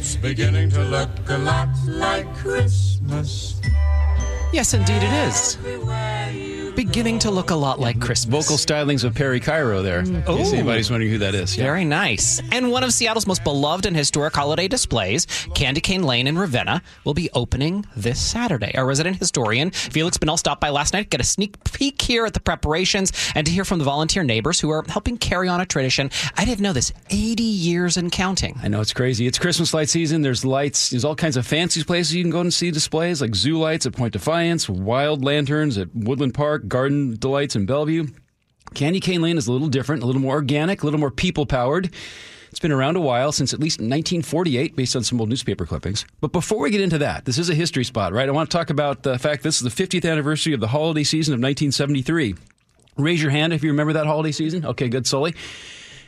It's beginning to look a lot like Christmas. Yes, indeed it is. Beginning to look a lot like mhm. Christmas. Vocal stylings of Perry Como there. Mm. Ooh. anybody's wondering who that is. Yeah. Very nice. And one of Seattle's most beloved and historic holiday displays, Candy Cane Lane in Ravenna, will be opening this Saturday. Our resident historian, Feliks Banel, stopped by last night, to get a sneak peek here at the preparations, and to hear from the volunteer neighbors who are helping carry on a tradition. I didn't know this 80 years and counting. I know it's crazy. It's Christmas light season. There's lights. There's all kinds of fancy places you can go and see displays like zoo lights at Point Defiance, wild lanterns at Woodland Park, garden delights in Bellevue. Candy Cane Lane is a little different, a little more organic, a little more people powered. It's been around a while, since at least 1948, based on some old newspaper clippings. But before we get into that, this is a history spot, right? I want to talk about the fact this is the 50th anniversary of the holiday season of 1973. Raise your hand if you remember that holiday season. Okay, good, Sully.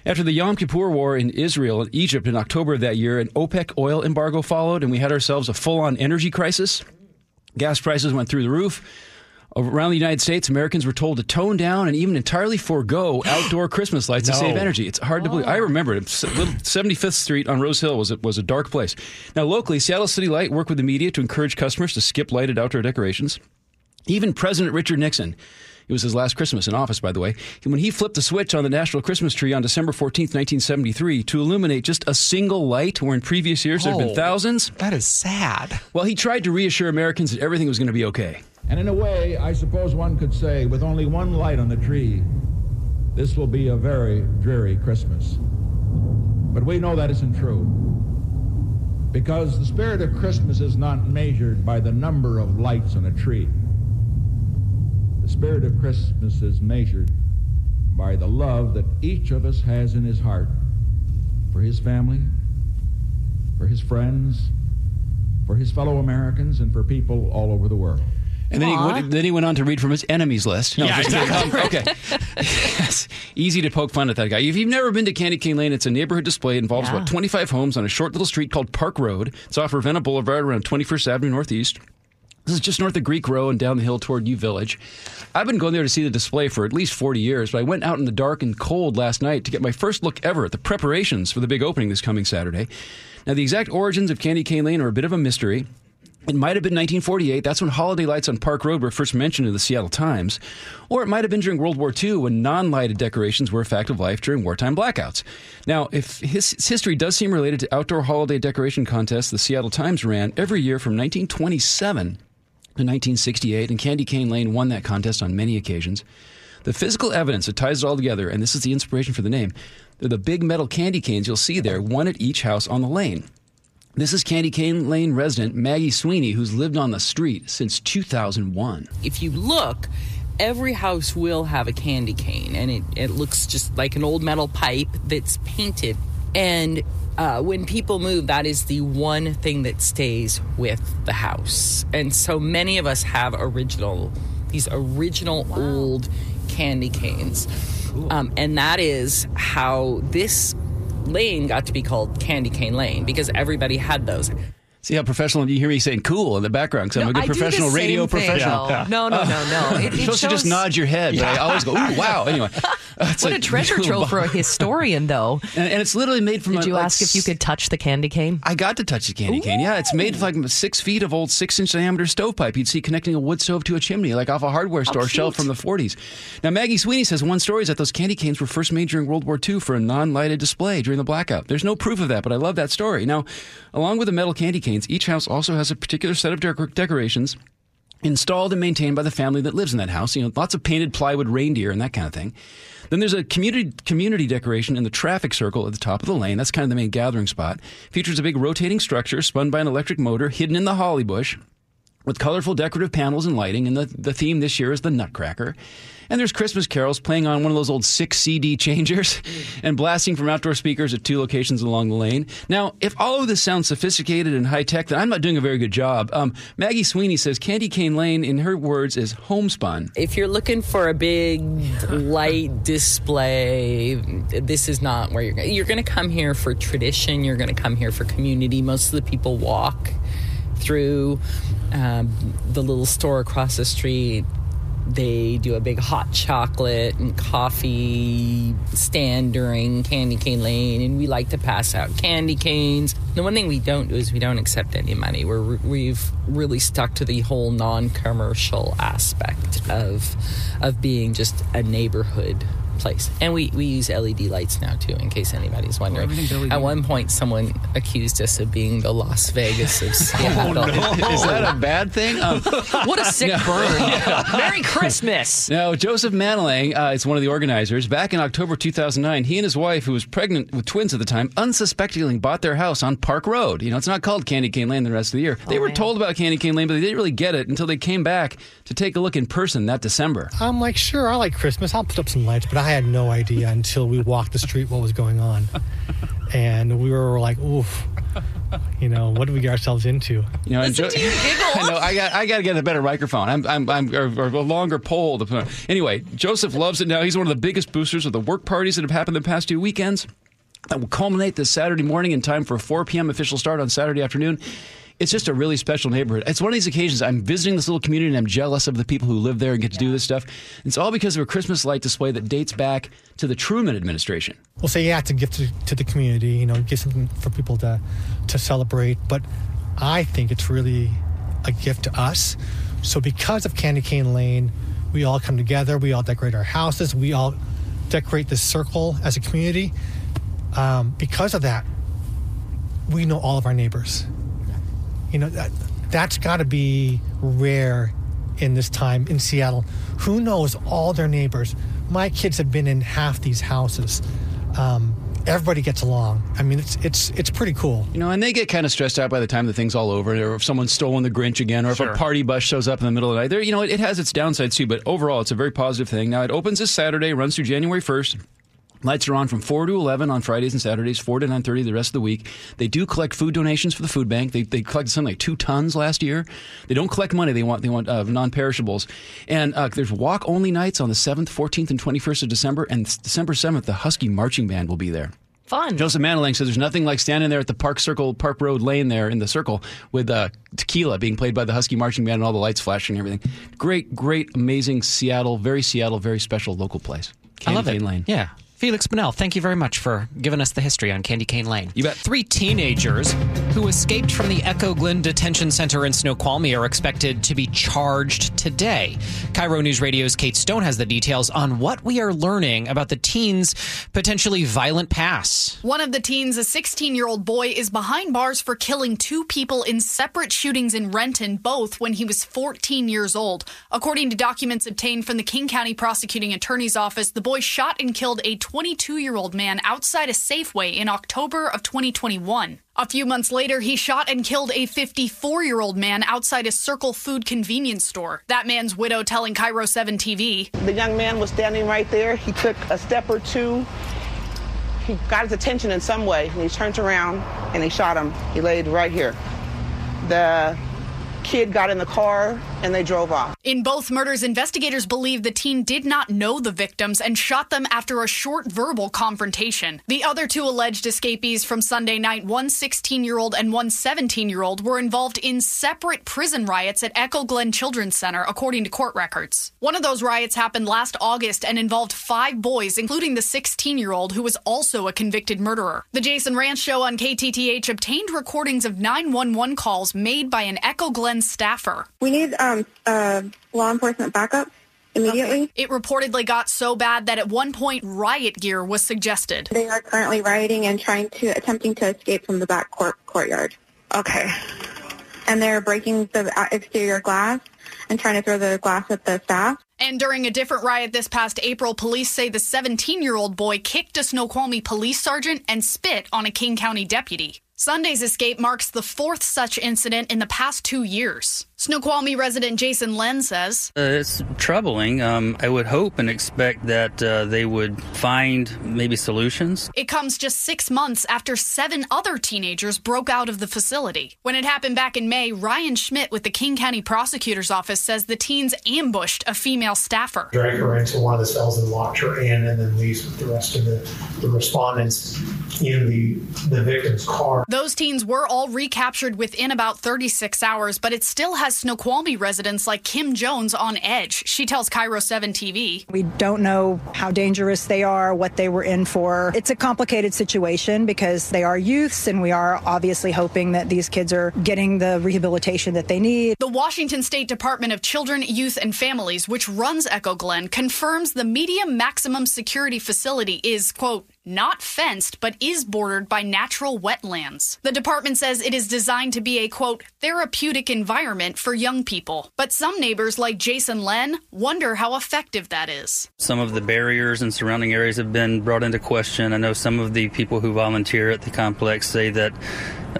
After the Yom Kippur War in Israel and Egypt in October of that year, an OPEC oil embargo followed, and we had ourselves a full on energy crisis. Gas prices went through the roof. Around the United States, Americans were told to tone down and even entirely forego outdoor Christmas lights to save energy. It's hard to believe. I oh. remember it. 75th Street on Rose Hill was a, was a dark place. Now, locally, Seattle City Light worked with the media to encourage customers to skip lighted outdoor decorations. Even President Richard Nixon, it was his last Christmas in office, by the way, when he flipped the switch on the national Christmas tree on December 14th, 1973, to illuminate just a single light, where in previous years there had been Oh. thousands, That is sad. well, he tried to reassure Americans that everything was going to be okay. And in a way, I suppose one could say, with only one light on the tree, this will be a very dreary Christmas. But we know that isn't true. Because the spirit of Christmas is not measured by the number of lights on a tree. The spirit of Christmas is measured by the love that each of us has in his heart for his family, for his friends, for his fellow Americans, and for people all over the world. And then he, went, then he went on to read from his enemies list. No, Yeah, just kidding. Um, okay. yes. Easy to poke fun at that guy. If you've never been to Candy Cane Lane, it's a neighborhood display. It involves about 25 homes on a short little street called Park Road. It's off Ravenna Boulevard around 21st Avenue Northeast. This is just north of Greek Row and down the hill toward U Village. I've been going there to see the display for at least 40 years, but I went out in the dark and cold last night to get my first look ever at the preparations for the big opening this coming Saturday. Now, the exact origins of Candy Cane Lane are a bit of a mystery. It might have been 1948. That's when holiday lights on Park Road were first mentioned in the Seattle Times. Or it might have been during World War II when non lighted decorations were a fact of life during wartime blackouts. Now, if his, his history does seem related to outdoor holiday decoration contests the Seattle Times ran every year from 1927 to 1968, and Candy Cane Lane won that contest on many occasions. The physical evidence that ties it all together, and this is the inspiration for the name, the big metal candy canes you'll see there, one at each house on the lane. This is Candy Cane Lane resident Maggie Sweeney, who's lived on the street since 2001. if you look, every house will have a candy cane, and it, it looks just like an old metal pipe that's painted. And uh, when people move, that is the one thing that stays with the house. And so many of us have original, these original old candy canes. Um, and that is how this lane got to be called Candy Cane Lane because everybody had those. See how professional you hear me saying cool in the background because I'm a good I do the professional same radio thing, professional. though. No, no, no, no. It, You're it supposed to just nod your head, but I always go, ooh, wow. Anyway. It's What like a treasure trove for a historian, though. And, and it's literally made from Did a, you like, ask if you could touch the candy cane? I got to touch the candy cane. Yeah, it's made like six feet of old six inch diameter stovepipe you'd see connecting a wood stove to a chimney, like off a hardware store oh, shelf from the 40s. Now, Maggie Sweeney says one story is that those candy canes were first made during World War II for a non lighted display during the blackout. There's no proof of that, but I love that story. Now, along with the metal candy each house also has a particular set of decor- decorations installed and maintained by the family that lives in that house. You know, lots of painted plywood reindeer and that kind of thing. Then there's a community community decoration in the traffic circle at the top of the lane. That's kind of the main gathering spot. Features a big rotating structure spun by an electric motor hidden in the holly bush with colorful decorative panels and lighting. And the, the theme this year is the Nutcracker. And there's Christmas carols playing on one of those old six CD changers and blasting from outdoor speakers at two locations along the lane. Now, if all of this sounds sophisticated and high tech, then I'm not doing a very good job. Um, Maggie Sweeney says Candy Cane Lane, in her words, is homespun. If you're looking for a big light display, this is not where you're going. You're going to come here for tradition. You're going to come here for community. Most of the people walk through um, the little store across the street. they do a big hot chocolate and coffee stand during Candy Cane Lane, and we like to pass out candy canes. The one thing we don't do is we don't accept any money. We're we've really stuck to the whole non-commercial aspect of of being just a neighborhood place. And we, we use LED lights now too, in case anybody's wondering. everything's At one point, someone accused us of being the Las Vegas of Seattle. Is that a bad thing? Um, What a sick burn. Merry Christmas. Now, Joseph Manalang uh, is one of the organizers. Back in October 2009, he and his wife, who was pregnant with twins at the time, unsuspectingly bought their house on Park Road. You know, it's not called Candy Cane Lane the rest of the year. They were man. told about Candy Cane Lane, but they didn't really get it until they came back to take a look in person that December. I'm like, sure, I like Christmas. I'll put up some lights, but I had no idea until we walked the street what was going on. And we were like, oof, you know, what did we get ourselves into? You know, and Listen to you. I know. I got. I got to get a better microphone. I'm. I'm. I'm or, or a longer pole. To put. Anyway, Joseph loves it now. He's one of the biggest boosters of the work parties that have happened the past two weekends. That will culminate this Saturday morning in time for a 4 p.m. official start on Saturday afternoon. It's just a really special neighborhood. It's one of these occasions I'm visiting this little community and I'm jealous of the people who live there and get to do this stuff. It's all because of a Christmas light display that dates back to the Truman administration. We'll say, yeah, it's a gift to, to the community, you know, give something for people to, to celebrate. But I think it's really a gift to us. So because of Candy Cane Lane, we all come together, we all decorate our houses, we all decorate this circle as a community. Um, because of that, we know all of our neighbors. You know, that, that's got to be rare in this time in Seattle. Who knows all their neighbors? My kids have been in half these houses. Um, everybody gets along. I mean, it's it's it's pretty cool. You know, and they get kind of stressed out by the time the thing's all over, or if someone's stolen the Grinch again, or if a party bus shows up in the middle of the night. There, you know, it, it has its downsides too, but overall, it's a very positive thing. Now, it opens this Saturday, runs through January 1st. Lights are on from 4 to 11 on Fridays and Saturdays, 4 to 9.30 the rest of the week. They do collect food donations for the food bank. They, they collected something like two tons last year. They don't collect money. They want, they want uh, non-perishables. And uh, there's walk-only nights on the 7th, 14th, and 21st of December. And December 7th, the Husky Marching Band will be there. Fun. Joseph Manalang says there's nothing like standing there at the Park Circle, Park Road Lane there in the circle with uh, tequila being played by the Husky Marching Band and all the lights flashing and everything. Great, great, amazing Seattle, very Seattle, very special local place. I love it. Lane. Yeah. Feliks Banel, thank you very much for giving us the history on Candy Cane Lane. You bet. Three teenagers who escaped from the Echo Glen Detention Center in Snoqualmie are expected to be charged today. KIRO News Radio's Kate Stone has the details on what we are learning about the teens' potentially violent past. One of the teens, a 16 year old boy, is behind bars for killing two people in separate shootings in Renton, both when he was 14 years old. According to documents obtained from the King County Prosecuting Attorney's Office, the boy shot and killed a 22 year old man outside a Safeway in October of 2021. A few months later, he shot and killed a 54 year old man outside a Circle Food convenience store. That man's widow telling KIRO 7 TV. The young man was standing right there. He took a step or two. He got his attention in some way, and he turned around and he shot him. He laid right here. The kid got in the car and they drove off. In both murders, investigators believe the teen did not know the victims and shot them after a short verbal confrontation. The other two alleged escapees from Sunday night, one 16 year old and one 17 year old, were involved in separate prison riots at Echo Glen Children's Center, according to court records. One of those riots happened last August and involved five boys, including the 16 year old who was also a convicted murderer. The Jason Rantz show on KTTH obtained recordings of 911 calls made by an Echo Glen staffer. We need um, uh, law enforcement backup immediately. It reportedly got so bad that at one point riot gear was suggested. They are currently rioting and trying to attempting to escape from the back court courtyard. Okay. And they're breaking the uh, exterior glass and trying to throw the glass at the staff. And during a different riot this past April, police say the 17 year old boy kicked a Snoqualmie police sergeant and spit on a King County deputy. Sunday's escape marks the fourth such incident in the past two years. Snoqualmie resident Jason Len says, Uh, it's troubling. Um, I would hope and expect that uh, they would find maybe solutions. It comes just six months after seven other teenagers broke out of the facility. When it happened back in May, Ryan Schmidt with the King County Prosecutor's Office says the teens ambushed a female staffer. drag her into one of the cells and locked her in, and then leaves with the rest of the, the respondents in the the victim's car. Those teens were all recaptured within about 36 hours, but it still has has Snoqualmie residents like Kim Jones on edge. She tells KIRO 7 TV. We don't know how dangerous they are, what they were in for. It's a complicated situation because they are youths, and we are obviously hoping that these kids are getting the rehabilitation that they need. The Washington State Department of Children, Youth, and Families, which runs Echo Glen, confirms the medium maximum security facility is, quote, not fenced, but is bordered by natural wetlands. The department says it is designed to be a quote, therapeutic environment for young people. But some neighbors, like Jason Len, wonder how effective that is. Some of the barriers and surrounding areas have been brought into question. I know some of the people who volunteer at the complex say that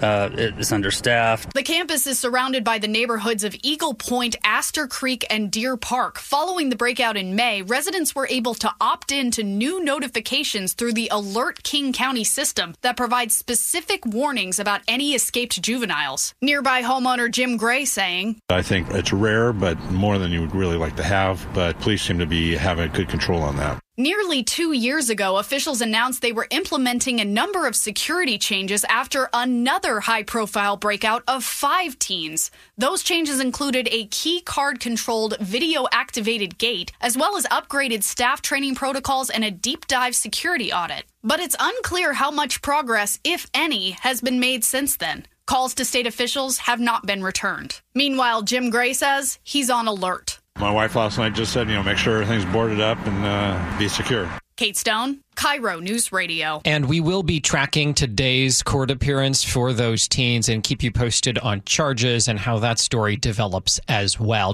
uh, it's understaffed. The campus is surrounded by the neighborhoods of Eagle Point, Astor Creek, and Deer Park. Following the breakout in May, residents were able to opt in to new notifications through the Alert King County system that provides specific warnings about any escaped juveniles. Nearby homeowner Jim Gray saying, I think it's rare, but more than you would really like to have, but police seem to be having good control on that. Nearly two years ago, officials announced they were implementing a number of security changes after another high profile breakout of five teens. Those changes included a key card controlled video activated gate, as well as upgraded staff training protocols and a deep dive security audit. But it's unclear how much progress, if any, has been made since then. Calls to state officials have not been returned. Meanwhile, Jim Gray says he's on alert. My wife last night just said, you know, make sure everything's boarded up and uh, be secure. Kate Stone, KIRO News Radio. And we will be tracking today's court appearance for those teens and keep you posted on charges and how that story develops as well.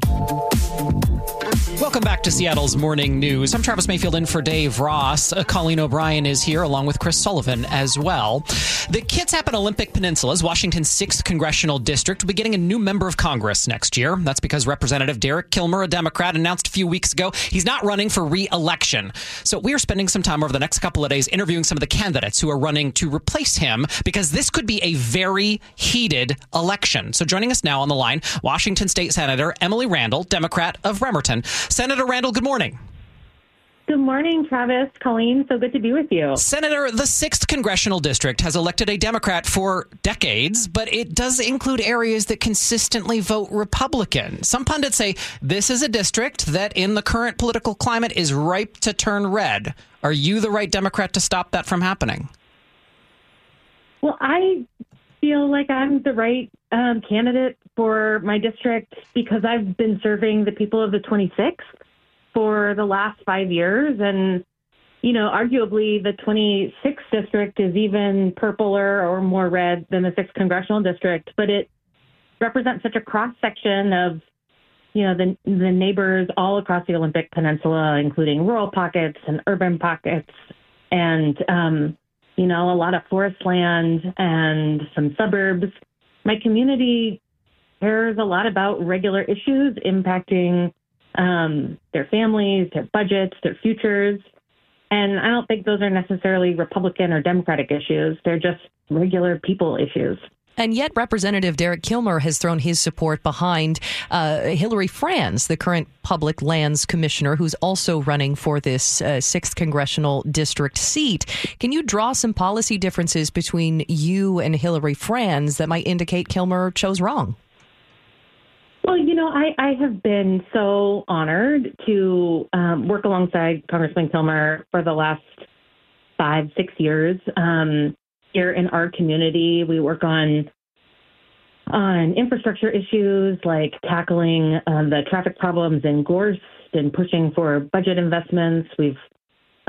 Welcome back to Seattle's Morning News. I'm Travis Mayfield in for Dave Ross. Uh, Colleen O'Brien is here along with Chris Sullivan as well. The Kitsap and Olympic Peninsulas, Washington's 6th congressional district, will be getting a new member of Congress next year. That's because Representative Derek Kilmer, a Democrat, announced a few weeks ago he's not running for re election. So we are spending some time over the next couple of days interviewing some of the candidates who are running to replace him because this could be a very heated election. So joining us now on the line, Washington State Senator Emily Randall, Democrat of Bremerton. Senator Randall, good morning. Good morning, Travis, Colleen. So good to be with you. Senator, the 6th Congressional District has elected a Democrat for decades, but it does include areas that consistently vote Republican. Some pundits say this is a district that, in the current political climate, is ripe to turn red. Are you the right Democrat to stop that from happening? Well, I feel like I'm the right um, candidate for my district because I've been serving the people of the 26th for the last five years. And, you know, arguably the 26th district is even purpler or more red than the 6th congressional district, but it represents such a cross section of, you know, the, the neighbors all across the Olympic Peninsula, including rural pockets and urban pockets. And, um, you know, a lot of forest land and some suburbs. My community cares a lot about regular issues impacting um, their families, their budgets, their futures. And I don't think those are necessarily Republican or Democratic issues. They're just regular people issues. And yet, Representative Derek Kilmer has thrown his support behind uh, Hilary Franz, the current Public Lands Commissioner, who's also running for this uh, 6th Congressional District seat. Can you draw some policy differences between you and Hilary Franz that might indicate Kilmer chose wrong? Well, you know, I, I have been so honored to um, work alongside Congressman Kilmer for the last five, six years. Um, here in our community, we work on on infrastructure issues like tackling um, the traffic problems in Gorst and pushing for budget investments. We've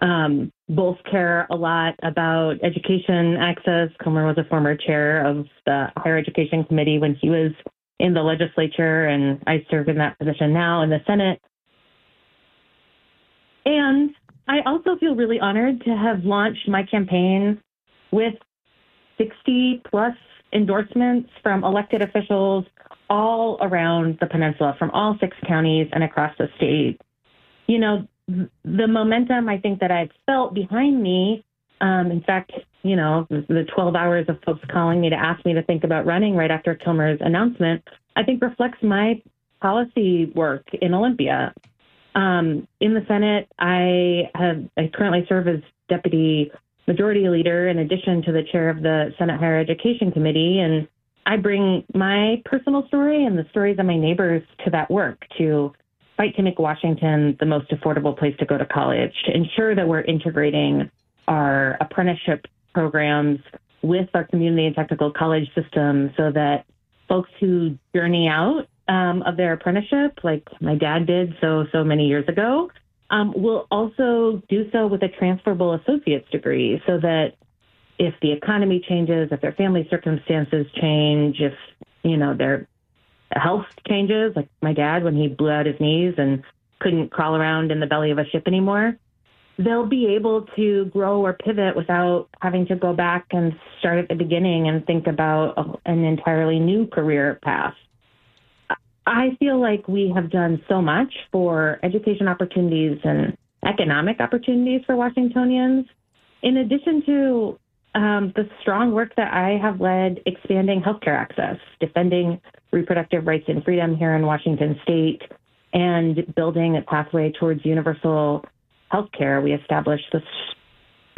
um, both care a lot about education access. Kilmer was a former chair of the Higher Education Committee when he was in the legislature, and I serve in that position now in the Senate. And I also feel really honored to have launched my campaign with 60 plus endorsements from elected officials all around the peninsula, from all six counties and across the state. You know, the momentum I think that I've felt behind me, um, in fact, you know, the 12 hours of folks calling me to ask me to think about running right after Kilmer's announcement, I think reflects my policy work in Olympia. Um, in the Senate, I have I currently serve as deputy majority leader in addition to the chair of the Senate Higher Education Committee, and I bring my personal story and the stories of my neighbors to that work to fight to make Washington the most affordable place to go to college, to ensure that we're integrating our apprenticeship programs with our community and technical college system so that folks who journey out um, of their apprenticeship, like my dad did so, so many years ago, um, will also do so with a transferable associate's degree so that if the economy changes, if their family circumstances change, if, you know, their health changes, like my dad when he blew out his knees and couldn't crawl around in the belly of a ship anymore, they'll be able to grow or pivot without having to go back and start at the beginning and think about an entirely new career path. I feel like we have done so much for education opportunities and economic opportunities for Washingtonians. In addition to um, the strong work that I have led expanding healthcare access, defending reproductive rights and freedom here in Washington state, and building a pathway towards universal healthcare. We established the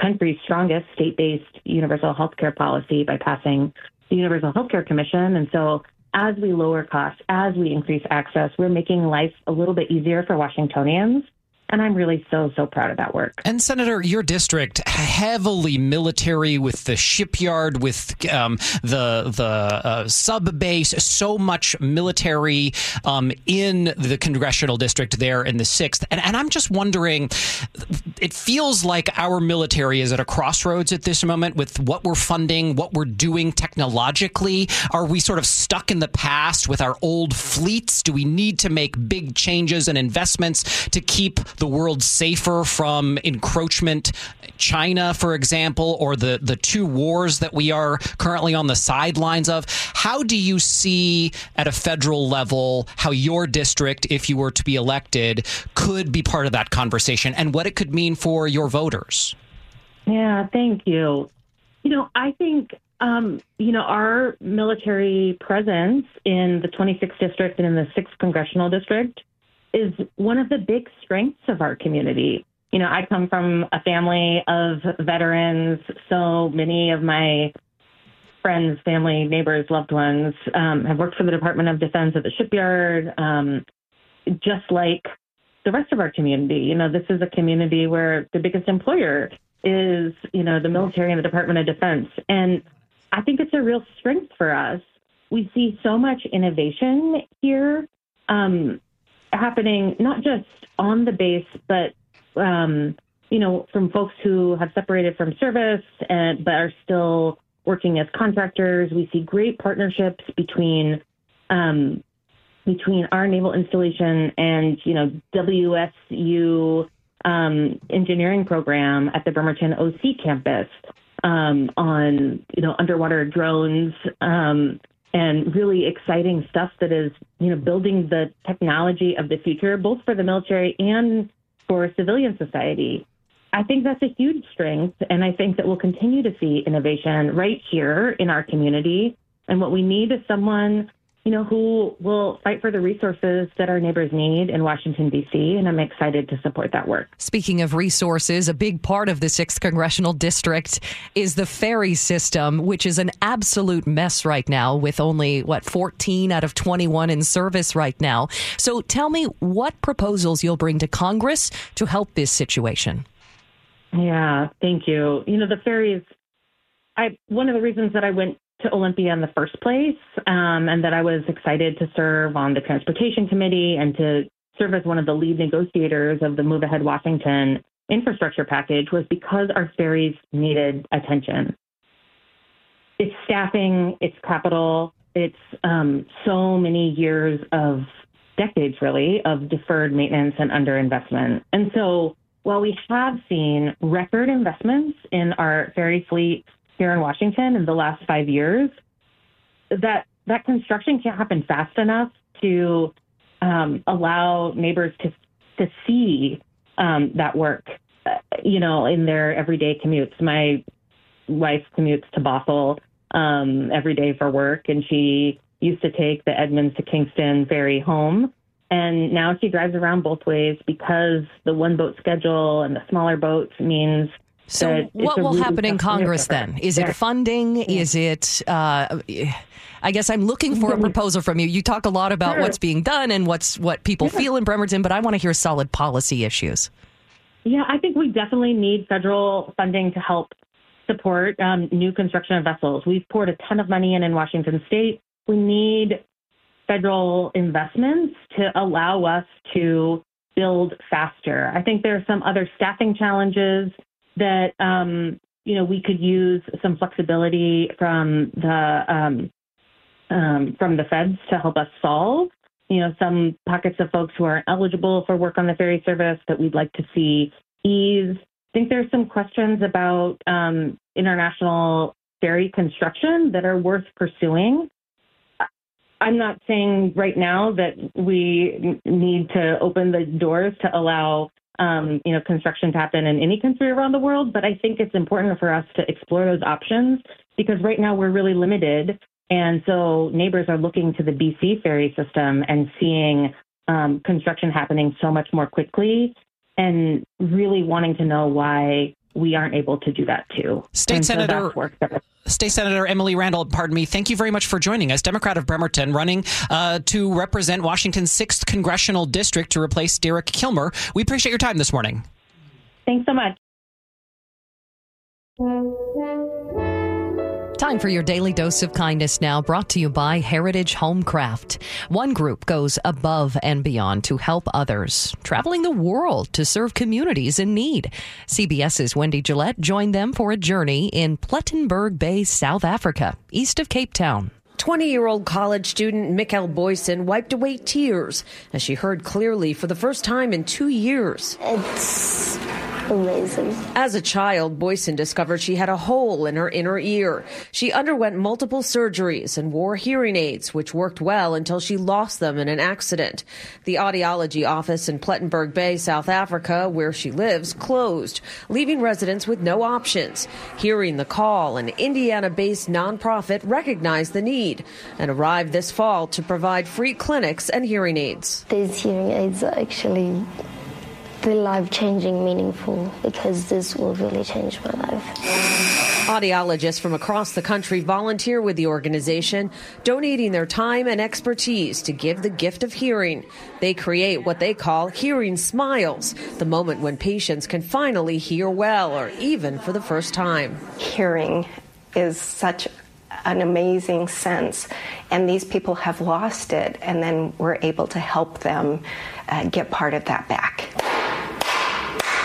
country's strongest state based universal healthcare policy by passing the Universal Healthcare Commission. And so as we lower costs, as we increase access, we're making life a little bit easier for Washingtonians. And I'm really so, so proud of that work. And Senator, your district heavily military with the shipyard, with um, the the uh, sub base, so much military um, in the congressional district there in the sixth. And, and I'm just wondering, it feels like our military is at a crossroads at this moment with what we're funding, what we're doing technologically. Are we sort of stuck in the past with our old fleets? Do we need to make big changes and investments to keep the world safer from encroachment, China, for example, or the, the two wars that we are currently on the sidelines of. How do you see at a federal level how your district, if you were to be elected, could be part of that conversation and what it could mean for your voters? Yeah, thank you. You know, I think um, you know, our military presence in the 26th district and in the 6th congressional district is one of the big strengths of our community. You know, I come from a family of veterans. So many of my friends, family, neighbors, loved ones um, have worked for the Department of Defense at the shipyard, um, just like the rest of our community. You know, this is a community where the biggest employer is, you know, the military and the Department of Defense. And I think it's a real strength for us. We see so much innovation here. Um, happening not just on the base, but um, you know, from folks who have separated from service and but are still working as contractors. We see great partnerships between um, between our naval installation and you know WSU um, engineering program at the Bremerton OC campus um, on you know underwater drones um, and really exciting stuff that is, you know, building the technology of the future, both for the military and for civilian society. I think that's a huge strength, and I think that we'll continue to see innovation right here in our community. And what we need is someone you know, who will fight for the resources that our neighbors need in Washington, D.C., and I'm excited to support that work. Speaking of resources, a big part of the 6th Congressional District is the ferry system, which is an absolute mess right now, with only, what, 14 out of 21 in service right now. So tell me what proposals you'll bring to Congress to help this situation. Yeah, thank you. You know, the ferries, I, one of the reasons that I went to Olympia in the first place, um, and that I was excited to serve on the transportation committee and to serve as one of the lead negotiators of the Move Ahead Washington infrastructure package was because our ferries needed attention. It's staffing, it's capital, it's um, so many years of decades, really, of deferred maintenance and underinvestment. And so while we have seen record investments in our ferry fleet here in Washington in the last five years, that that construction can't happen fast enough to um, allow neighbors to to see um, that work, uh, you know, in their everyday commutes. My wife commutes to Bothell um, every day for work, and she used to take the Edmonds to Kingston ferry home. And now she drives around both ways because the one boat schedule and the smaller boats means So, what will really happen in Congress then? Is Yeah. it funding? Is it? Uh, I guess I'm looking for a proposal from you. You talk a lot about Sure. what's being done and what's what people feel in Bremerton, but I want to hear solid policy issues. Yeah, I think we definitely need federal funding to help support um, new construction of vessels. We've poured a ton of money in in Washington State. We need federal investments to allow us to build faster. I think there are some other staffing challenges that um, you know we could use some flexibility from the um, um, from the feds to help us solve. You know, some pockets of folks who aren't eligible for work on the ferry service that we'd like to see ease. I think there's some questions about um, international ferry construction that are worth pursuing. I'm not saying right now that we need to open the doors to allow um, you know construction to happen in any country around the world, but I think it's important for us to explore those options because right now we're really limited, and so neighbors are looking to the BC ferry system and seeing um, construction happening so much more quickly, and really wanting to know why we aren't able to do that too. State And so Senator- work State Senator Emily Randall, pardon me, thank you very much for joining us. Democrat of Bremerton, running uh, to represent Washington's 6th Congressional District to replace Derek Kilmer. We appreciate your time this morning. Thanks so much. Time for your daily dose of kindness now, brought to you by Heritage Homecraft. One group goes above and beyond to help others, traveling the world to serve communities in need. CBS's Wendy Gillette joined them for a journey in Plettenberg Bay, South Africa, east of Cape Town. 20 year old college student Mikkel Boyson wiped away tears as she heard clearly for the first time in two years. It's amazing. As a child, Boyson discovered she had a hole in her inner ear. She underwent multiple surgeries and wore hearing aids, which worked well until she lost them in an accident. The audiology office in Plettenberg Bay, South Africa, where she lives, closed, leaving residents with no options. Hearing the Call, an Indiana based nonprofit, recognized the need and arrived this fall to provide free clinics and hearing aids. These hearing aids are actually the life changing, meaningful because this will really change my life. Audiologists from across the country volunteer with the organization, donating their time and expertise to give the gift of hearing. They create what they call hearing smiles, the moment when patients can finally hear well or even for the first time. Hearing is such an amazing sense, and these people have lost it, and then we're able to help them uh, get part of that back.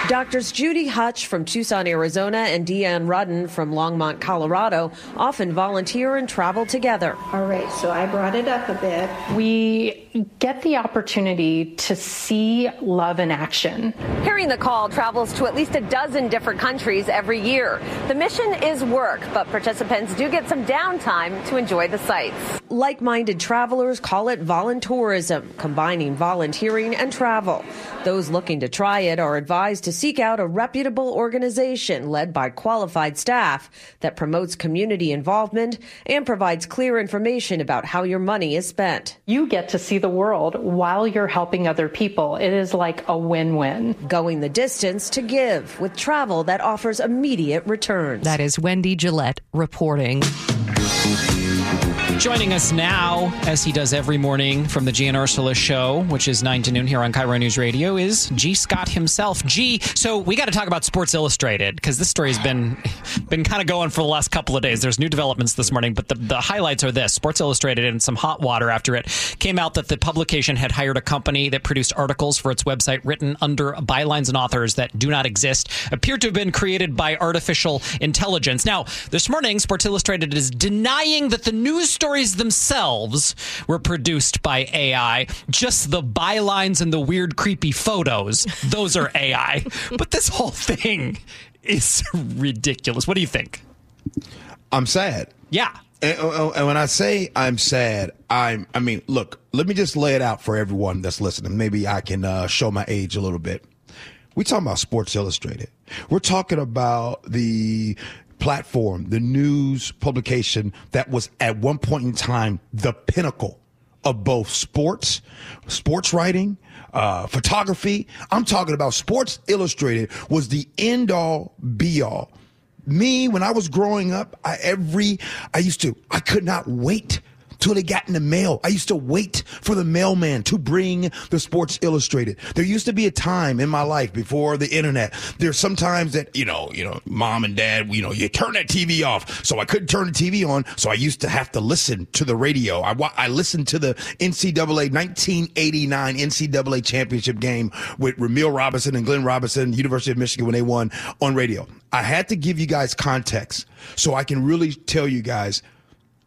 Doctors Judy Hutch from Tucson, Arizona, and Deanne Rudden from Longmont, Colorado, often volunteer and travel together. All right, so I brought it up a bit. We get the opportunity to see love in action. Hearing the Call travels to at least a dozen different countries every year. The mission is work, but participants do get some downtime to enjoy the sights. Like minded travelers call it voluntourism, combining volunteering and travel. Those looking to try it are advised to seek out a reputable organization led by qualified staff that promotes community involvement and provides clear information about how your money is spent. You get to see the world while you're helping other people. It is like a win win. Going the distance to give with travel that offers immediate returns. That is Wendy Gillette reporting. Joining us now, as he does every morning from the Gee and Ursula show, which is 9 to noon here on KIRO News Radio, is Gee Scott himself. G, so we got to talk about Sports Illustrated because this story has been been kind of going for the last couple of days. There's new developments this morning, but the, the highlights are this Sports Illustrated and some hot water after it came out that the publication had hired a company that produced articles for its website written under bylines and authors that do not exist, appear to have been created by artificial intelligence. Now, this morning, Sports Illustrated is denying that the news stories themselves were produced by AI. Just the bylines and the weird, creepy photos, those are AI. but this whole thing is ridiculous. What do you think? I'm sad. Yeah. And, and when I say I'm sad, I'm. I mean, look. Let me just lay it out for everyone that's listening. Maybe I can uh, show my age a little bit. We talking about Sports Illustrated. We're talking about the platform, the news publication that was at one point in time the pinnacle of both sports, sports writing, uh, photography. I'm talking about Sports Illustrated was the end all be all. Me, when I was growing up, I, every, I used to, I could not wait till they got in the mail. I used to wait for the mailman to bring the Sports Illustrated. There used to be a time in my life before the internet. There's sometimes that, you know, you know, mom and dad, you know, you turn that TV off. So I couldn't turn the TV on. So I used to have to listen to the radio. I, I listened to the NCAA 1989 NCAA championship game with Rumeal Robinson and Glenn Robinson, University of Michigan when they won on radio. I had to give you guys context so I can really tell you guys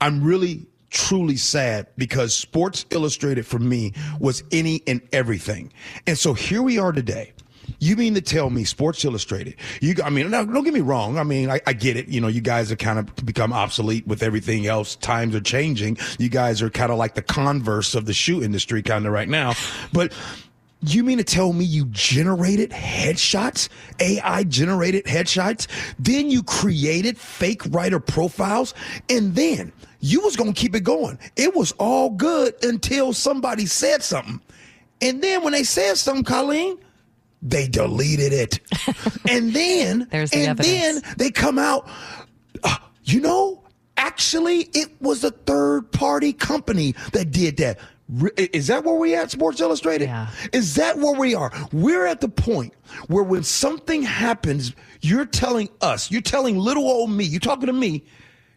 I'm really truly sad because Sports Illustrated for me was any and everything. And so here we are today. You mean to tell me Sports Illustrated? You, I mean, don't get me wrong. I mean, I, I get it. You know, you guys are kind of become obsolete with everything else. Times are changing. You guys are kind of like the converse of the shoe industry kind of right now. But you mean to tell me you generated headshots, AI generated headshots, then you created fake writer profiles, and then you was gonna keep it going. It was all good until somebody said something. And then when they said something, Colleen, they deleted it. and then There's the and evidence. then they come out, uh, you know, actually it was a third party company that did that. Is that where we at, Sports Illustrated? Yeah. Is that where we are? We're at the point where when something happens, you're telling us, you're telling little old me, you're talking to me,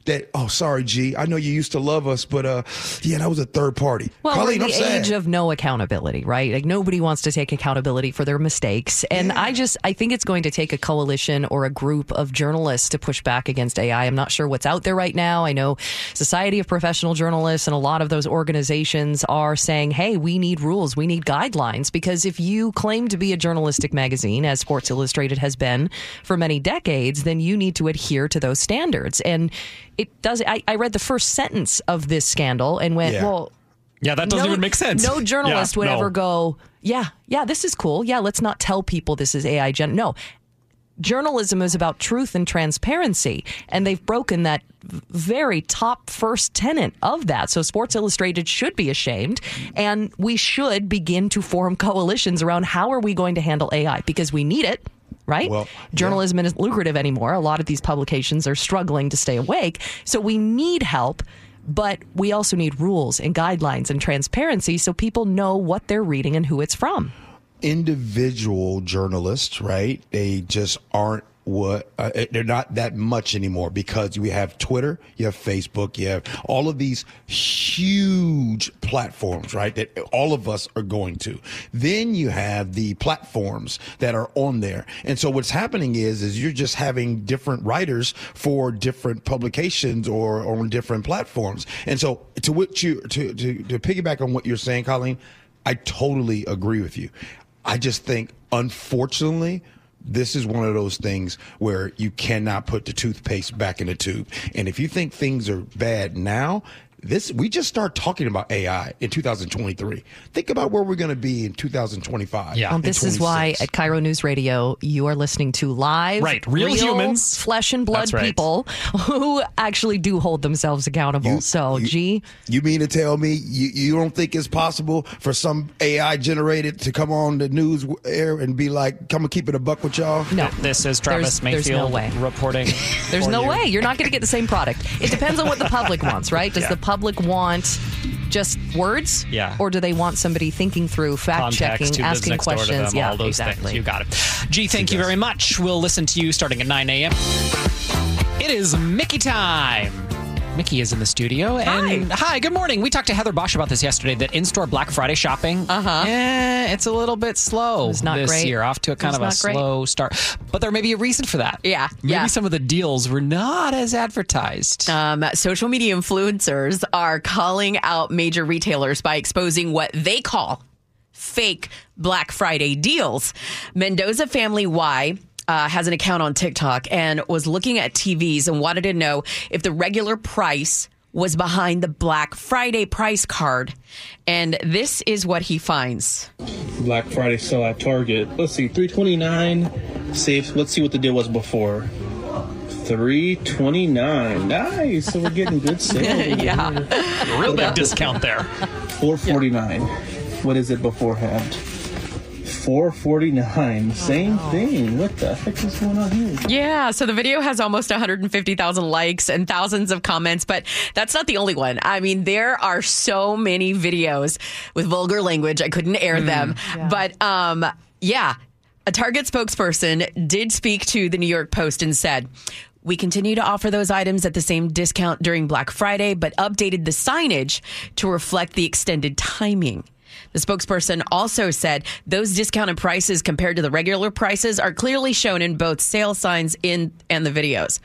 that, oh, sorry, Gee, I know you used to love us, but uh, yeah, that was a third party. Well, Colleen, we're I'm in the sad. age of no accountability, right? Like nobody wants to take accountability for their mistakes, and I just I think it's going to take a coalition or a group of journalists to push back against AI. I'm not sure what's out there right now. I know Society of Professional Journalists and a lot of those organizations are saying, "Hey, we need rules, we need guidelines," because if you claim to be a journalistic magazine, as Sports Illustrated has been for many decades, then you need to adhere to those standards. And it does. I, I read the first sentence of this scandal and went, Yeah. "Well." Yeah, that doesn't even make sense. No journalist Yeah, would no. ever go, yeah, yeah, this is cool. Yeah, let's not tell people this is AI gen. No. Journalism is about truth and transparency, and they've broken that very top first tenet of that. So Sports Illustrated should be ashamed, and we should begin to form coalitions around how are we going to handle AI because we need it. Right? Well, Journalism isn't lucrative anymore. A lot of these publications are struggling to stay awake. So we need help but we also need rules and guidelines and transparency so people know what they're reading and who it's from. individual journalists, right? They just aren't what uh, they're not that much anymore because we have Twitter, you have Facebook, you have all of these huge platforms, right? That all of us are going to. Then you have the platforms that are on there. And so what's happening is is you're just having different writers for different publications or, or on different platforms. And so to what you to, to to piggyback on what you're saying, Colleen, I totally agree with you. I just think, unfortunately, this is one of those things where you cannot put the toothpaste back in the tube. And if you think things are bad now, this we just start talking about AI in 2023. Think about where we're going to be in 2025. Well, um, and this is why at KIRO News Radio, you are listening to live, Right, real humans. flesh and blood right. people who actually do hold themselves accountable. so, gee, You mean to tell me you, you don't think it's possible for some AI generated to come on the news air and be like, come and keep it a buck with y'all? No. This is There's- Travis there's no Mayfield way. reporting. there's no you. way. You're not going to get the same product. It depends on what the public wants, right? Does Yeah. the public want just words? Yeah. Or do they want somebody thinking through, fact Context, checking, asking next door to questions? them, yeah, all those exactly. things. You got it. Gee, thank you very much. We'll listen to you starting at 9 a.m. It is Micki time. Micki is in the studio. And hi, good morning. We talked to Heather Bosch about this yesterday that in store Black Friday shopping, uh-huh. eh, it's a little bit slow It's not this great. year, off to a kind of a great. slow start. But there may be a reason for that. Yeah. Maybe yeah. some of the deals were not as advertised. Um, social media influencers are calling out major retailers by exposing what they call fake Black Friday deals. Mendoza Family Y. Uh, has an account on TikTok and was looking at TVs and wanted to know if the regular price was behind the Black Friday price card. And this is what he finds. Black Friday sale at Target. Let's see, 329 safe. Let's see what the deal was before. Three twenty nine. Nice. So we're getting good sales. Yeah. Real big discount there. Four forty nine. What is it beforehand? Four forty nine. Same thing. What the heck is going on here? Yeah, so the video has almost 150,000 likes and thousands of comments, but that's not the only one. I mean, there are so many videos with vulgar language. I couldn't air them. But um yeah, a Target spokesperson did speak to the New York Post and said, we continue to offer those items at the same discount during Black Friday, but updated the signage to reflect the extended timing. The spokesperson also said those discounted prices compared to the regular prices are clearly shown in both sale signs in and the videos.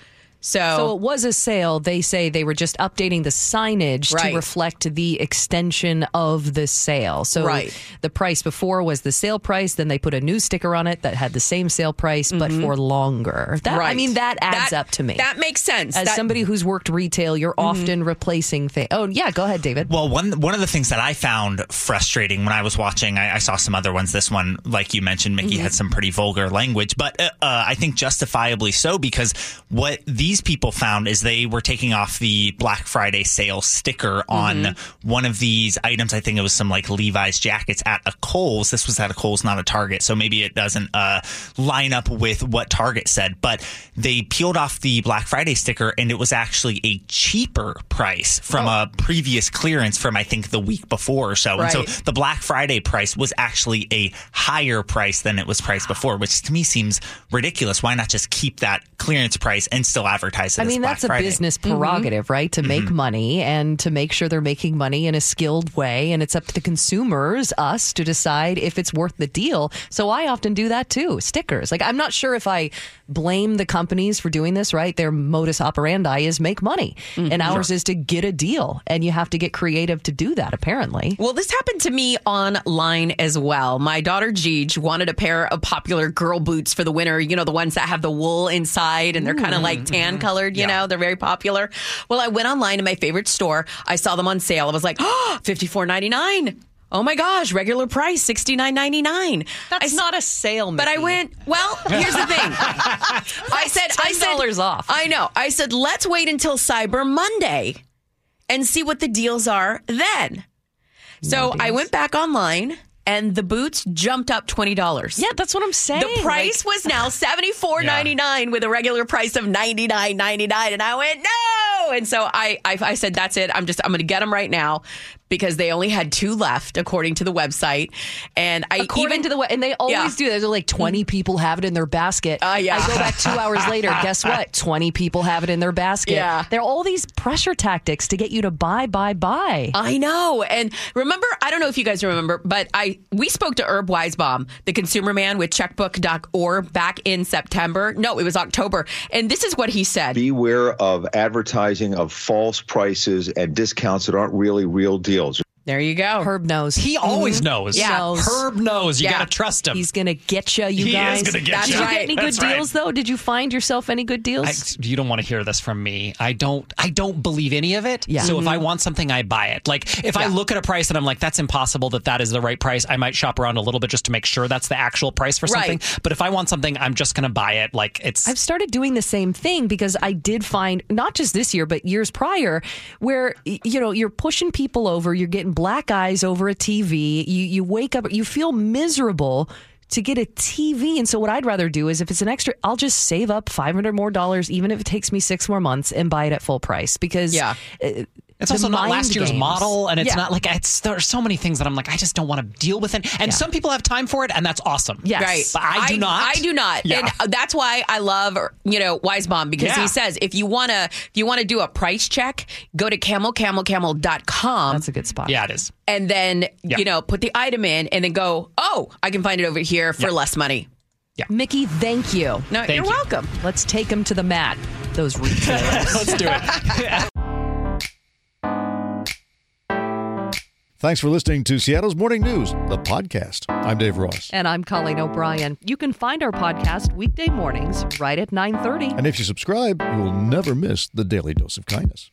So, So it was a sale. They say they were just updating the signage Right. to reflect the extension of the sale. So Right. the price before was the sale price. Then they put a new sticker on it that had the same sale price, but Mhm. for longer. That, I mean, that adds That- up to me. that makes sense. As That- somebody who's worked retail, you're often replacing things. Oh, yeah. Go ahead, David. Well, one one of the things that I found frustrating when I was watching, I, I saw some other ones. This one, like you mentioned, Micki had some pretty vulgar language, but uh, uh, I think justifiably so because what these people found is they were taking off the Black Friday sale sticker on one of these items. I think it was some like Levi's jackets at a Kohl's. This was at a Kohl's, not a Target, so maybe it doesn't uh, line up with what Target said. But they peeled off the Black Friday sticker, and it was actually a cheaper price from a previous clearance from I think the week before or so. And so the Black Friday price was actually a higher price than it was priced before, which to me seems ridiculous. Why not just keep that clearance price and still advertise it I as mean, Black that's a business mm-hmm. prerogative, right? To make mm-hmm. money and to make sure they're making money in a skilled way. And it's up to the consumers, us, to decide if it's worth the deal. So I often do that too. Stickers. Like, I'm not sure if I blame the companies for doing this, right? Their modus operandi is make money, mm-hmm. and ours is to get a deal. And you have to get creative to do that, apparently. Well, this happened to me online as well. My daughter Jeej wanted a pair of popular girl boots for the winter. You know, the ones that have the wool inside and they're kind of like tan Mm-hmm. colored, you know, they're very popular. Well, I went online to my favorite store. I saw them on sale. I was like, oh, $54.99. Oh my gosh, regular price sixty nine ninety nine. That's not a sale, But I went, well, here's the thing. I said, I said, $10 off. I know. I said, let's wait until Cyber Monday and see what the deals are then. So I went back online and the boots jumped up $20. Yeah, that's what I'm saying. The price was now $74.99 with a regular price of $99.99 and I went, "No!" And so I I, I said that's it. I'm just I'm going to get them right now because they only had two left according to the website. And I According even to the way, and they always Yeah. do. There's like 20 people have it in their basket. Uh, yeah. I go back two hours later. Guess what? 20 people have it in their basket. Yeah. There are all these pressure tactics to get you to buy, buy, buy. I know. And remember, I don't know if you guys remember, but I we spoke to Herb Weisbaum, the consumer man with checkbook.org back in September. No, it was October. And this is what he said. Beware of advertising of false prices and discounts that aren't really real deals deals. There you go. Herb knows. He always knows. Yeah. Herb knows. You Yeah. got to trust him. He's going to get you, you He is guys. gonna get Did you get any That's good right. deals, though? Did you find yourself any good deals? I, you don't want to hear this from me. I don't. I don't believe any of it. Yeah. So if Mhm. I want something, I buy it. Like if I look at a price and I'm like, that's impossible that that is the right price. I might shop around a little bit just to make sure that's the actual price for something. Right. But if I want something, I'm just going to buy it. Like it's. I've started doing the same thing because I did find not just this year but years prior where you know you're pushing people over, you're getting black eyes over a TV, you you wake up you feel miserable to get a TV and so what I'd rather do is if it's an extra I'll just save up 500 more dollars even if it takes me 6 more months and buy it at full price. Because Yeah. Uh, It's also not mind last year's games- model, and it's Yeah. not like it's. There are so many things that I'm like, I just don't want to deal with it. And some people have time for it, and that's awesome. Yes. Right. but I do not. I do not. Yeah. And that's why I love, you know, Weisbaum because Yeah. he says if you want to if you want to do a price check, go to camelcamelcamel.com. That's a good spot. Yeah, it is. And then, Yeah. you know, put the item in and then go, "Oh, I can find it over here for less money." Yeah. Micki, thank you. No, Thank you're you. welcome. Let's take them to the mat. Those retailers. Let's do it. Thanks for listening to Seattle's Morning News, the podcast. I'm Dave Ross. And I'm Colleen O'Brien. You can find our podcast weekday mornings right at 9:30. And if you subscribe, you will never miss the daily dose of kindness.